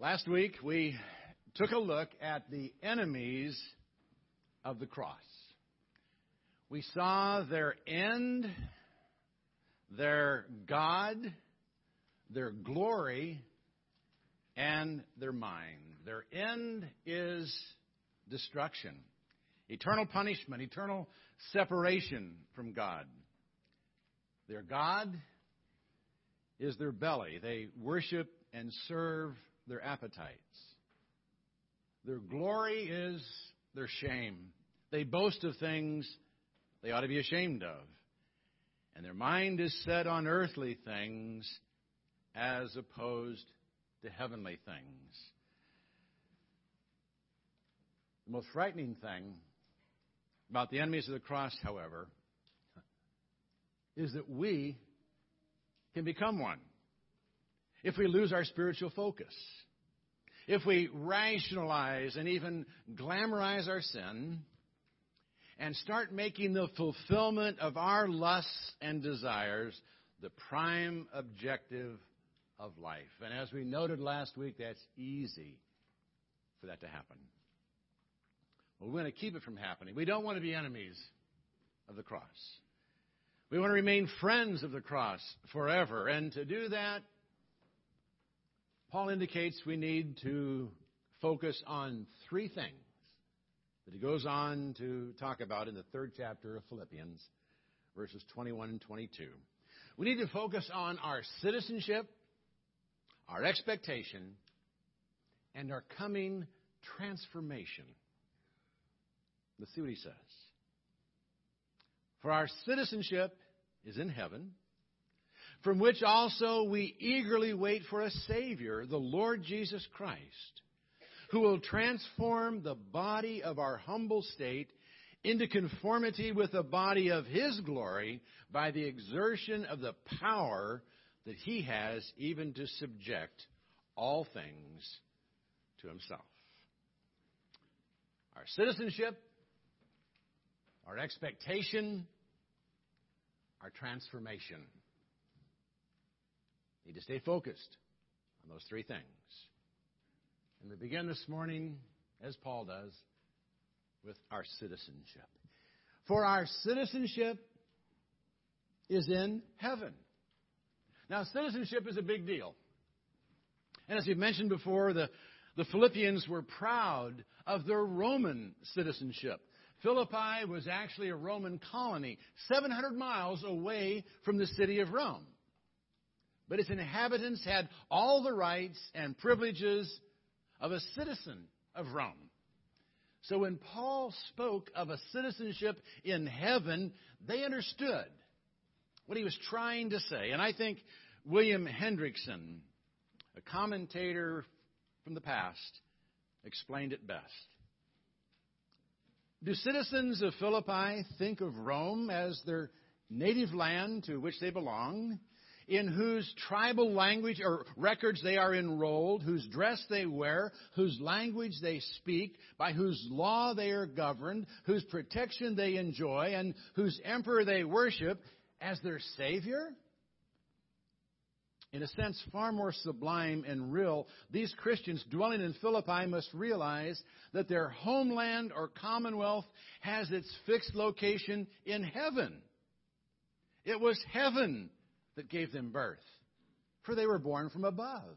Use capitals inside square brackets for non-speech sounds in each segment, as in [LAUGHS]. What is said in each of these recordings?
Last week, we took a look at the enemies of the cross. We saw their end, their God, their glory, and their mind. Their end is destruction, eternal punishment, eternal separation from God. Their God is their belly. They worship and serve their appetites. Their glory is their shame. They boast of things they ought to be ashamed of. And their mind is set on earthly things as opposed to heavenly things. The most frightening thing about the enemies of the cross, however, is that we can become one if we lose our spiritual focus, if we rationalize and even glamorize our sin, and start making the fulfillment of our lusts and desires the prime objective of life. And as we noted last week, that's easy for that to happen. Well, we want to keep it from happening. We don't want to be enemies of the cross. We want to remain friends of the cross forever. And to do that, Paul indicates we need to focus on three things that he goes on to talk about in the third chapter of Philippians, verses 21 and 22. We need to focus on our citizenship, our expectation, and our coming transformation. Let's see what he says. For our citizenship is in heaven from which also we eagerly wait for a Savior, the Lord Jesus Christ, who will transform the body of our humble state into conformity with the body of His glory by the exertion of the power that He has even to subject all things to Himself. Our citizenship, our expectation, our transformation. Need to stay focused on those three things. And we begin this morning, as Paul does, with our citizenship. For our citizenship is in heaven. Now, citizenship is a big deal. And as we've mentioned before, the, the Philippians were proud of their Roman citizenship. Philippi was actually a Roman colony, 700 miles away from the city of Rome but its inhabitants had all the rights and privileges of a citizen of Rome. So when Paul spoke of a citizenship in heaven, they understood what he was trying to say. And I think William Hendriksen, a commentator from the past, explained it best. Do citizens of Philippi think of Rome as their native land to which they belong? In whose tribal language or records they are enrolled, whose dress they wear, whose language they speak, by whose law they are governed, whose protection they enjoy, and whose emperor they worship as their Savior? In a sense, far more sublime and real, these Christians dwelling in Philippi must realize that their homeland or commonwealth has its fixed location in heaven. It was heaven that gave them birth, for they were born from above.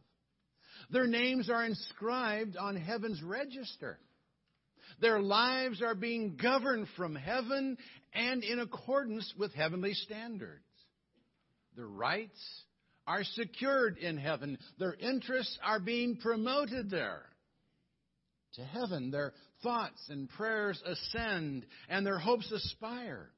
Their names are inscribed on heaven's register. Their lives are being governed from heaven and in accordance with heavenly standards. Their rights are secured in heaven. Their interests are being promoted there. To heaven, their thoughts and prayers ascend and their hopes aspire.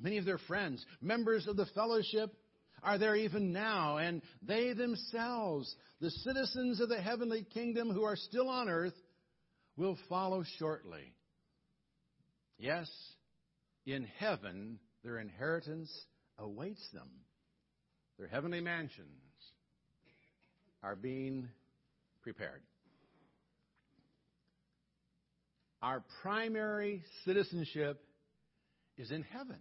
Many of their friends, members of the fellowship, are there even now, and they themselves, the citizens of the heavenly kingdom who are still on earth, will follow shortly. Yes, in heaven, their inheritance awaits them. Their heavenly mansions are being prepared. Our primary citizenship is in heaven,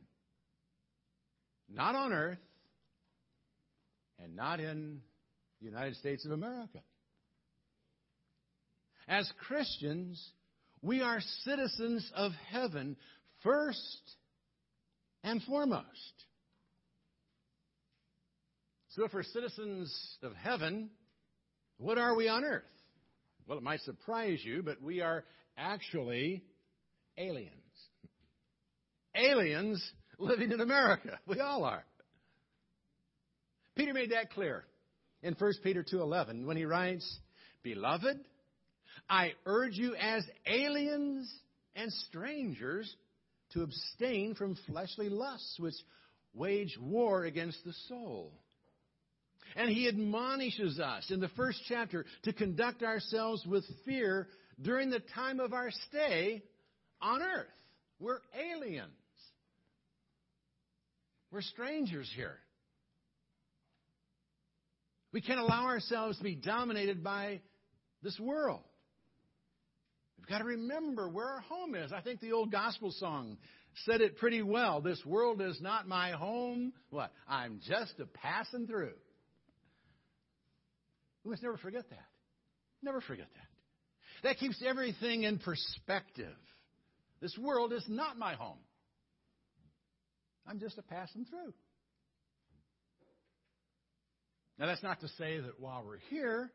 not on earth and not in the United States of America. As Christians, we are citizens of heaven first and foremost. So, if we're citizens of heaven, what are we on earth? Well, it might surprise you, but we are actually aliens. Aliens living in America. We all are. Peter made that clear in 1 Peter 2:11 when he writes, "Beloved, I urge you as aliens and strangers to abstain from fleshly lusts which wage war against the soul." And he admonishes us in the first chapter to conduct ourselves with fear during the time of our stay on earth. We're aliens. We're strangers here. We can't allow ourselves to be dominated by this world. We've got to remember where our home is. I think the old gospel song said it pretty well. This world is not my home. What? I'm just a passing through. We must never forget that. Never forget that. That keeps everything in perspective. This world is not my home. I'm just a passing through. Now, that's not to say that while we're here,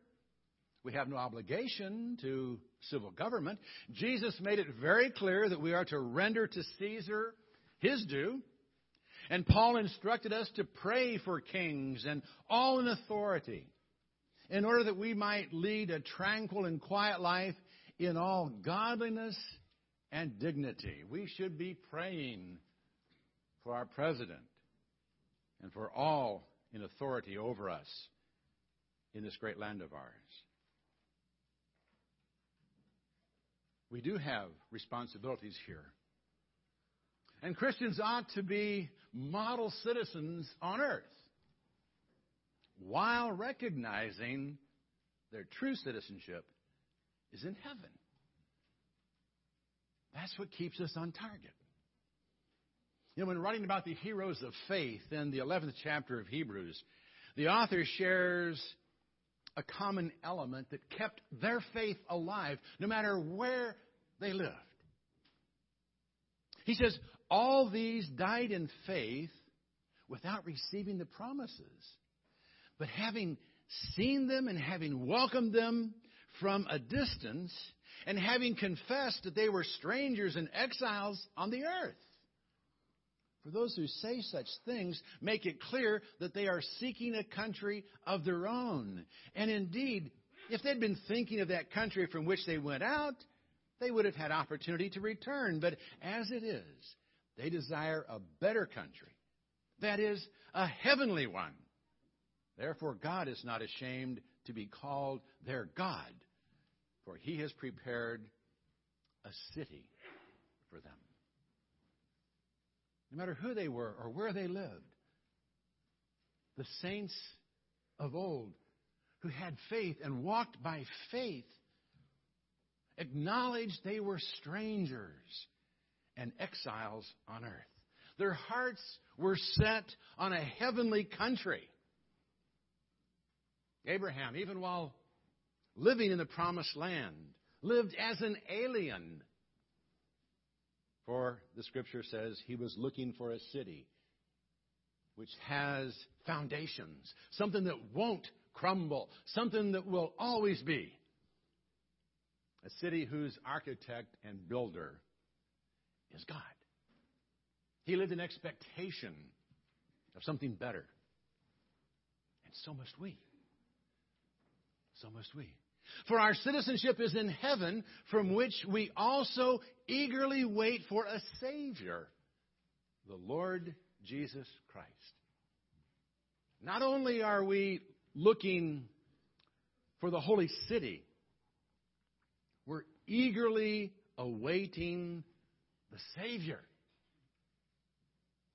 we have no obligation to civil government. Jesus made it very clear that we are to render to Caesar his due. And Paul instructed us to pray for kings and all in authority in order that we might lead a tranquil and quiet life in all godliness and dignity. We should be praying for our president and for all in authority over us in this great land of ours. We do have responsibilities here. And Christians ought to be model citizens on earth while recognizing their true citizenship is in heaven. That's what keeps us on target. You know, when writing about the heroes of faith in the 11th chapter of Hebrews, the author shares a common element that kept their faith alive no matter where they lived. He says, All these died in faith without receiving the promises. But having seen them and having welcomed them from a distance, and having confessed that they were strangers and exiles on the earth. For those who say such things make it clear that they are seeking a country of their own. And indeed, if they'd been thinking of that country from which they went out, they would have had opportunity to return. But as it is, they desire a better country. That is, a heavenly one. Therefore, God is not ashamed to be called their God, for he has prepared a city for them. No matter who they were or where they lived, the saints of old who had faith and walked by faith acknowledged they were strangers and exiles on earth. Their hearts were set on a heavenly country. Abraham, even while living in the promised land, lived as an alien. For the scripture says he was looking for a city which has foundations, something that won't crumble, something that will always be. A city whose architect and builder is God. He lived in expectation of something better. And so must we so must we. For our citizenship is in heaven, from which we also eagerly wait for a Savior, the Lord Jesus Christ. Not only are we looking for the holy city, we're eagerly awaiting the Savior,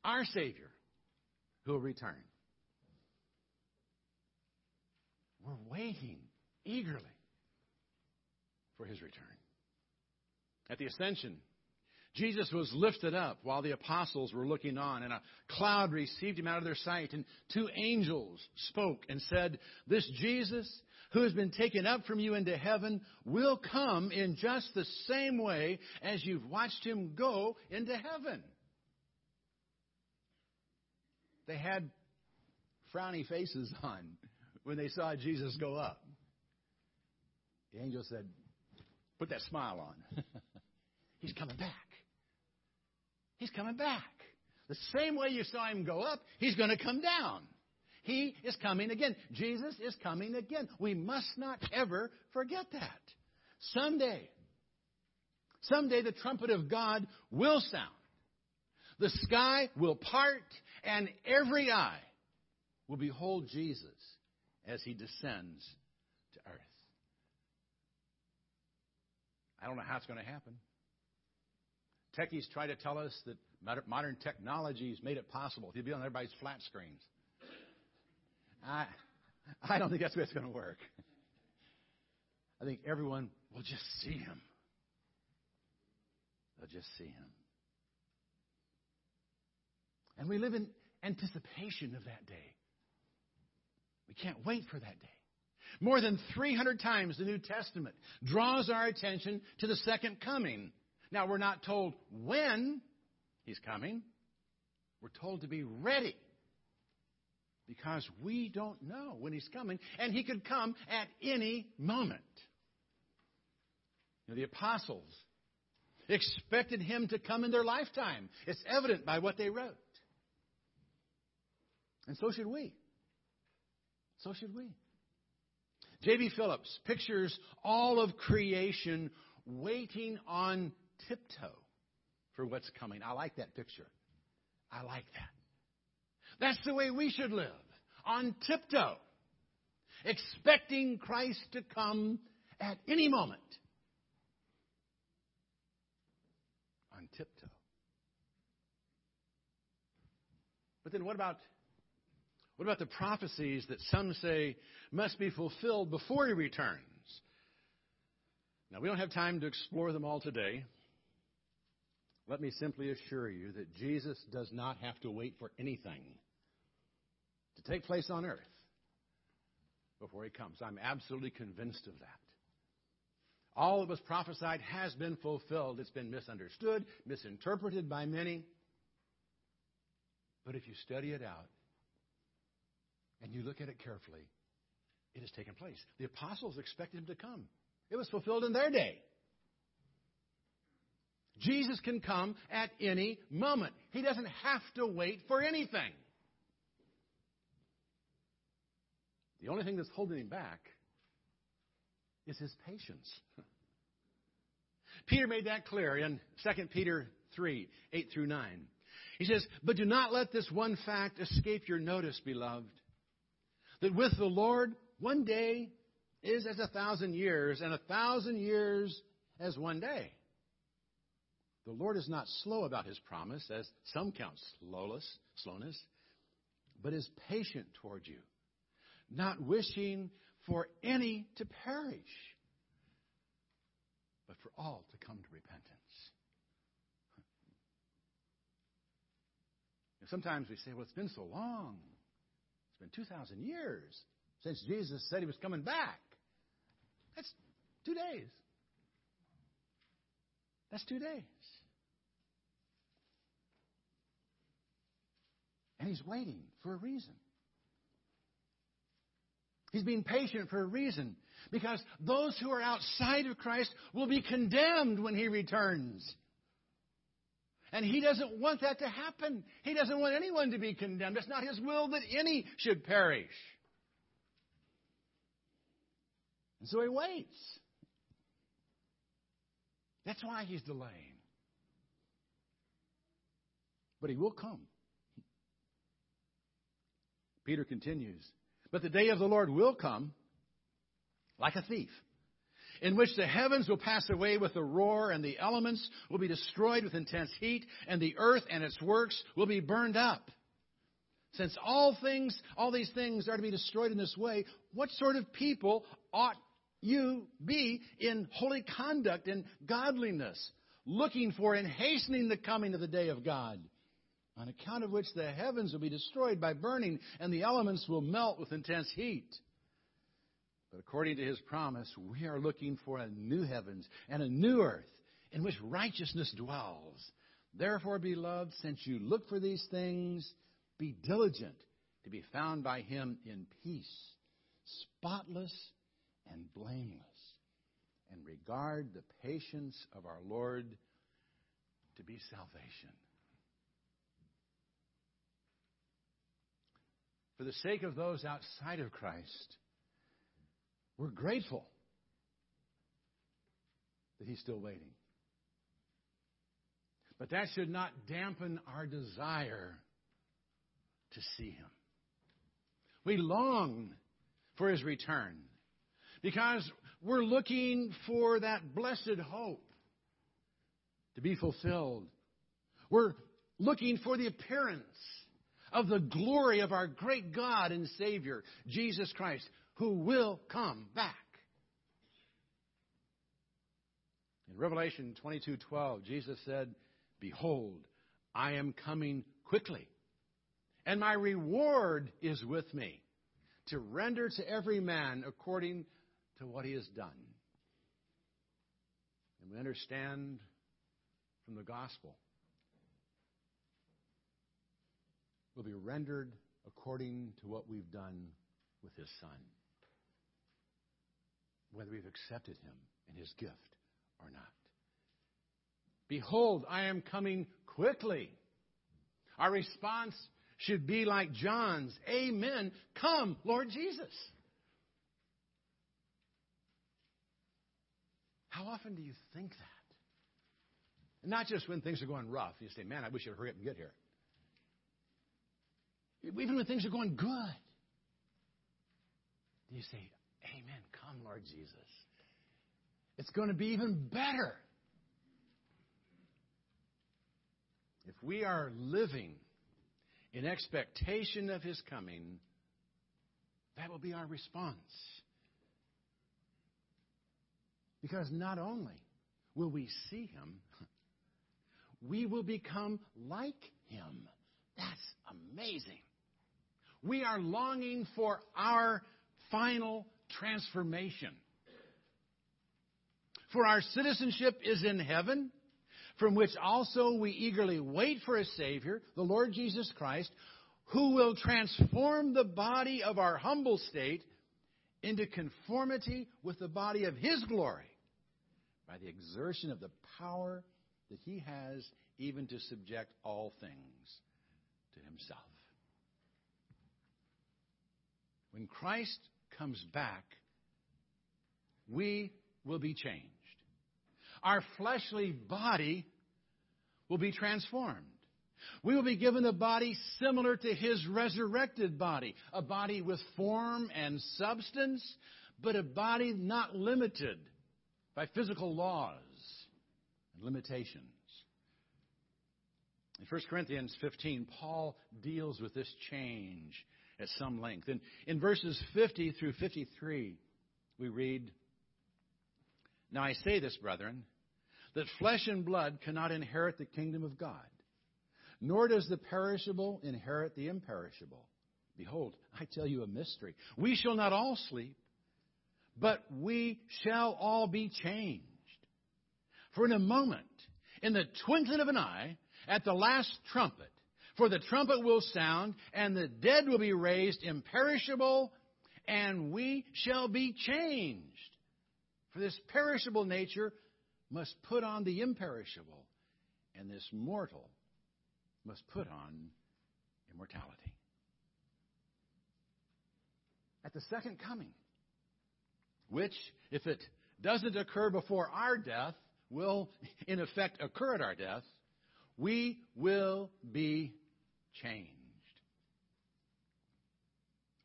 our Savior, who will return. We're waiting eagerly for his return. At the ascension, Jesus was lifted up while the apostles were looking on, and a cloud received him out of their sight. And two angels spoke and said, This Jesus, who has been taken up from you into heaven, will come in just the same way as you've watched him go into heaven. They had frowny faces [LAUGHS] on when they saw Jesus go up. The angel said, Put that smile on. [LAUGHS] He's coming back. He's coming back. The same way you saw him go up, he's going to come down. He is coming again. Jesus is coming again. We must not ever forget that. Someday, someday the trumpet of God will sound. The sky will part, and every eye will behold Jesus as he descends to earth. I don't know how it's going to happen. Techies try to tell us that modern technology has made it possible. He'll be on everybody's flat screens. I, I don't think that's the way it's going to work. I think everyone will just see him. They'll just see him. And we live in anticipation of that day. We can't wait for that day. More than 300 times the New Testament draws our attention to the second coming. Now, we're not told when he's coming, we're told to be ready because we don't know when he's coming, and he could come at any moment. The apostles expected him to come in their lifetime. It's evident by what they wrote. And so should we. So should we. J.B. Phillips pictures all of creation waiting on tiptoe for what's coming. I like that picture. I like that. That's the way we should live on tiptoe, expecting Christ to come at any moment. On tiptoe. But then what about what about the prophecies that some say must be fulfilled before he returns? Now, we don't have time to explore them all today. Let me simply assure you that Jesus does not have to wait for anything to take place on earth before he comes. I'm absolutely convinced of that. All that was prophesied has been fulfilled. It's been misunderstood, misinterpreted by many. But if you study it out and you look at it carefully, it has taken place. The apostles expected him to come, it was fulfilled in their day. Jesus can come at any moment. He doesn't have to wait for anything. The only thing that's holding him back is his patience. [LAUGHS] Peter made that clear in 2 Peter 3 8 through 9. He says, But do not let this one fact escape your notice, beloved, that with the Lord, one day is as a thousand years, and a thousand years as one day. The Lord is not slow about his promise, as some count slowness, slowness, but is patient toward you, not wishing for any to perish, but for all to come to repentance. Sometimes we say, well, it's been so long. Been 2,000 years since Jesus said he was coming back. That's two days. That's two days. And he's waiting for a reason. He's being patient for a reason. Because those who are outside of Christ will be condemned when he returns. And he doesn't want that to happen. He doesn't want anyone to be condemned. It's not his will that any should perish. And so he waits. That's why he's delaying. But he will come. Peter continues, But the day of the Lord will come like a thief, in which the heavens will pass away with a roar, and the elements will be destroyed with intense heat, and the earth and its works will be burned up. Since all things, all these things are to be destroyed in this way, what sort of people ought you be in holy conduct and godliness, looking for and hastening the coming of the day of God, on account of which the heavens will be destroyed by burning and the elements will melt with intense heat. But according to his promise, we are looking for a new heavens and a new earth in which righteousness dwells. Therefore, beloved, since you look for these things, be diligent to be found by him in peace, spotless and blameless, and regard the patience of our Lord to be salvation. For the sake of those outside of Christ, we're grateful that He's still waiting. But that should not dampen our desire to see Him. We long for His return because we're looking for that blessed hope to be fulfilled. We're looking for the appearance of the glory of our great God and Savior, Jesus Christ, who will come back. In Revelation 22:12, Jesus said, "Behold, I am coming quickly, and my reward is with me, to render to every man according to what he has done." And we understand from the gospel will be rendered according to what we've done with his son whether we've accepted him and his gift or not. Behold, I am coming quickly. Our response should be like John's Amen. Come, Lord Jesus. How often do you think that? Not just when things are going rough. You say, man, I wish you'd hurry up and get here. Even when things are going good, do you say, Amen. Come, Lord Jesus. It's going to be even better. If we are living in expectation of His coming, that will be our response. Because not only will we see Him, we will become like Him. That's amazing. We are longing for our final transformation. For our citizenship is in heaven, from which also we eagerly wait for a Savior, the Lord Jesus Christ, who will transform the body of our humble state into conformity with the body of His glory by the exertion of the power that He has even to subject all things to Himself. When Christ comes back, we will be changed. Our fleshly body will be transformed. We will be given a body similar to his resurrected body, a body with form and substance, but a body not limited by physical laws and limitations. In 1 Corinthians 15, Paul deals with this change at some length. And in verses 50 through 53, we read, Now I say this, brethren, that flesh and blood cannot inherit the kingdom of God, nor does the perishable inherit the imperishable. Behold, I tell you a mystery. We shall not all sleep, but we shall all be changed. For in a moment, in the twinkling of an eye, at the last trumpet, for the trumpet will sound, and the dead will be raised imperishable, and we shall be changed. For this perishable nature must put on the imperishable, and this mortal must put on immortality. At the second coming, which, if it doesn't occur before our death, will in effect occur at our death, we will be changed.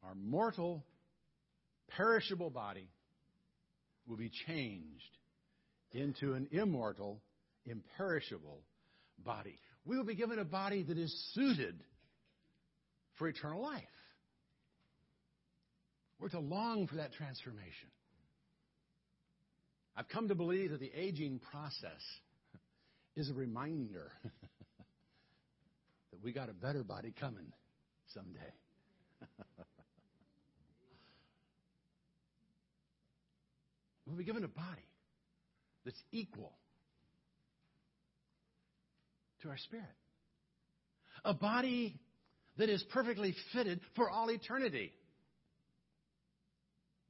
Our mortal, perishable body will be changed into an immortal, imperishable body. We will be given a body that is suited for eternal life. We're to long for that transformation. I've come to believe that the aging process is a reminder [LAUGHS] that we got a better body coming someday. [LAUGHS] we'll be given a body that's equal to our spirit. A body that is perfectly fitted for all eternity.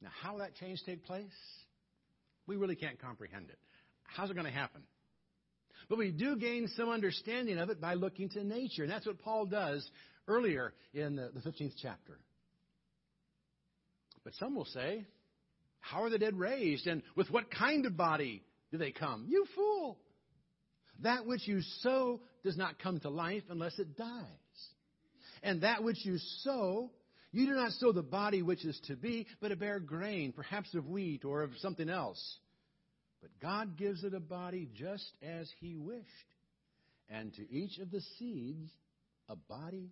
Now, how will that change take place? We really can't comprehend it. How's it going to happen? But we do gain some understanding of it by looking to nature. And that's what Paul does earlier in the, the 15th chapter. But some will say, How are the dead raised? And with what kind of body do they come? You fool! That which you sow does not come to life unless it dies. And that which you sow, you do not sow the body which is to be, but a bare grain, perhaps of wheat or of something else. But God gives it a body just as He wished, and to each of the seeds a body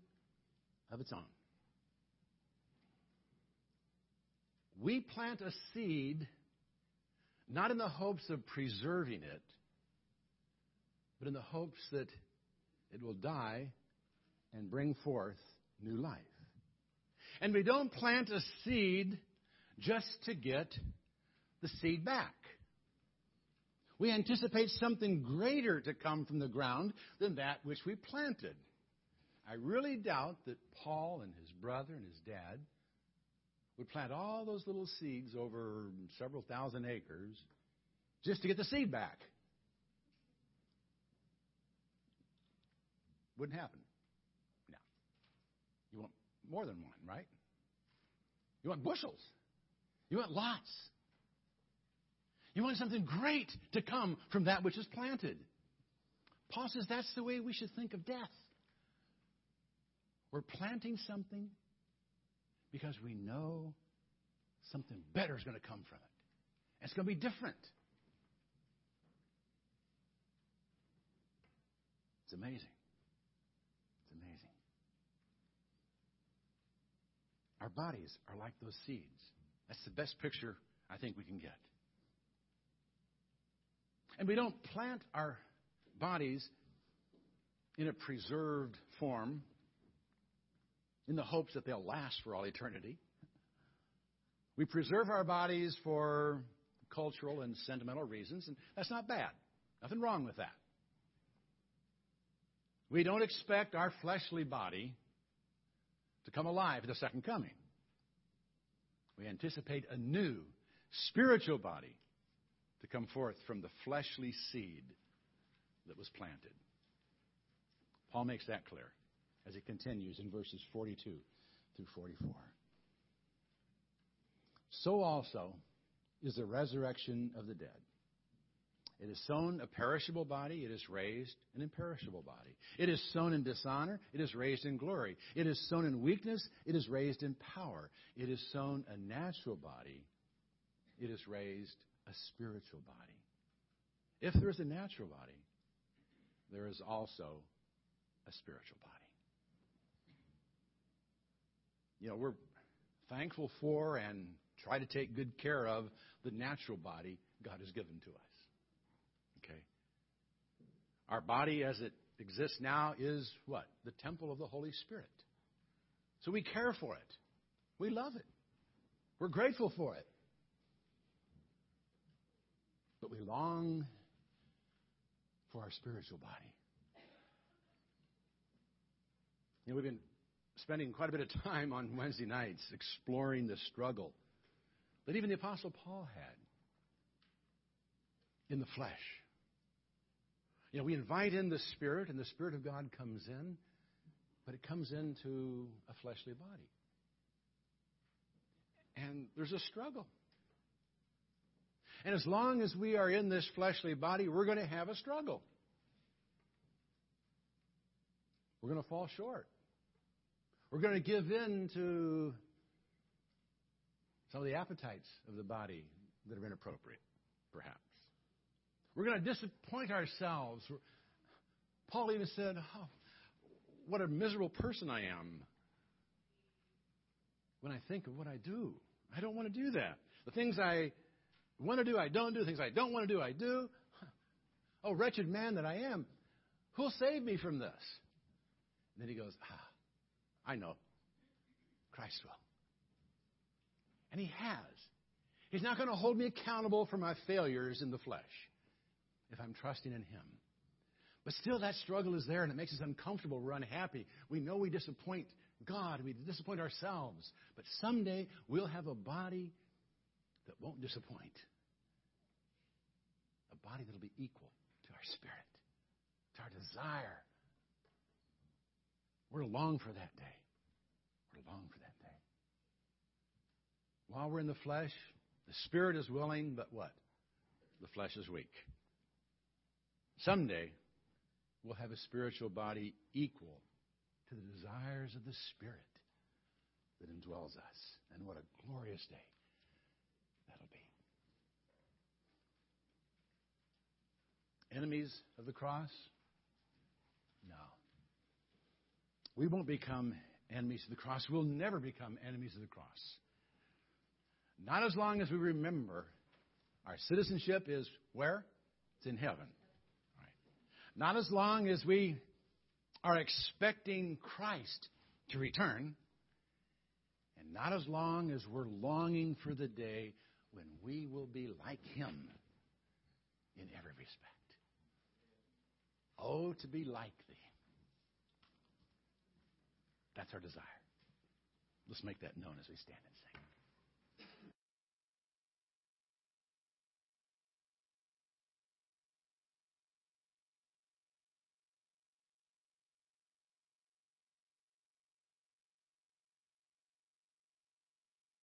of its own. We plant a seed not in the hopes of preserving it, but in the hopes that it will die and bring forth new life. And we don't plant a seed just to get the seed back. We anticipate something greater to come from the ground than that which we planted. I really doubt that Paul and his brother and his dad would plant all those little seeds over several thousand acres just to get the seed back. Wouldn't happen. No. You want more than one, right? You want bushels. You want lots. You want something great to come from that which is planted. Paul says that's the way we should think of death. We're planting something because we know something better is going to come from it. It's going to be different. It's amazing. It's amazing. Our bodies are like those seeds. That's the best picture I think we can get. And we don't plant our bodies in a preserved form in the hopes that they'll last for all eternity. We preserve our bodies for cultural and sentimental reasons, and that's not bad. Nothing wrong with that. We don't expect our fleshly body to come alive at the second coming. We anticipate a new spiritual body to come forth from the fleshly seed that was planted. Paul makes that clear as he continues in verses 42 through 44. So also is the resurrection of the dead. It is sown a perishable body, it is raised an imperishable body. It is sown in dishonor, it is raised in glory. It is sown in weakness, it is raised in power. It is sown a natural body, it is raised a spiritual body. If there is a natural body, there is also a spiritual body. You know, we're thankful for and try to take good care of the natural body God has given to us. Okay? Our body as it exists now is what? The temple of the Holy Spirit. So we care for it. We love it. We're grateful for it. But we long for our spiritual body. You know, we've been spending quite a bit of time on Wednesday nights exploring the struggle that even the Apostle Paul had in the flesh. You know, we invite in the Spirit, and the Spirit of God comes in, but it comes into a fleshly body. And there's a struggle. And as long as we are in this fleshly body, we're going to have a struggle. We're going to fall short. We're going to give in to some of the appetites of the body that are inappropriate, perhaps. We're going to disappoint ourselves. Paul even said, oh, What a miserable person I am when I think of what I do. I don't want to do that. The things I want to do, I don't do. Things I don't want to do, I do. Oh, wretched man that I am, who'll save me from this? And then he goes, Ah, I know. Christ will. And he has. He's not going to hold me accountable for my failures in the flesh if I'm trusting in him. But still, that struggle is there, and it makes us uncomfortable. We're unhappy. We know we disappoint God, we disappoint ourselves. But someday, we'll have a body that won't disappoint, a body that'll be equal to our spirit, to our desire. We're long for that day. We're long for that day. While we're in the flesh, the spirit is willing, but what? The flesh is weak. Someday, we'll have a spiritual body equal to the desires of the Spirit that indwells us. And what a glorious day that'll be. Enemies of the cross? No. We won't become enemies of the cross. We'll never become enemies of the cross. Not as long as we remember our citizenship is where? It's in heaven. Not as long as we are expecting Christ to return, and not as long as we're longing for the day when we will be like Him in every respect. Oh, to be like Thee. That's our desire. Let's make that known as we stand and sing.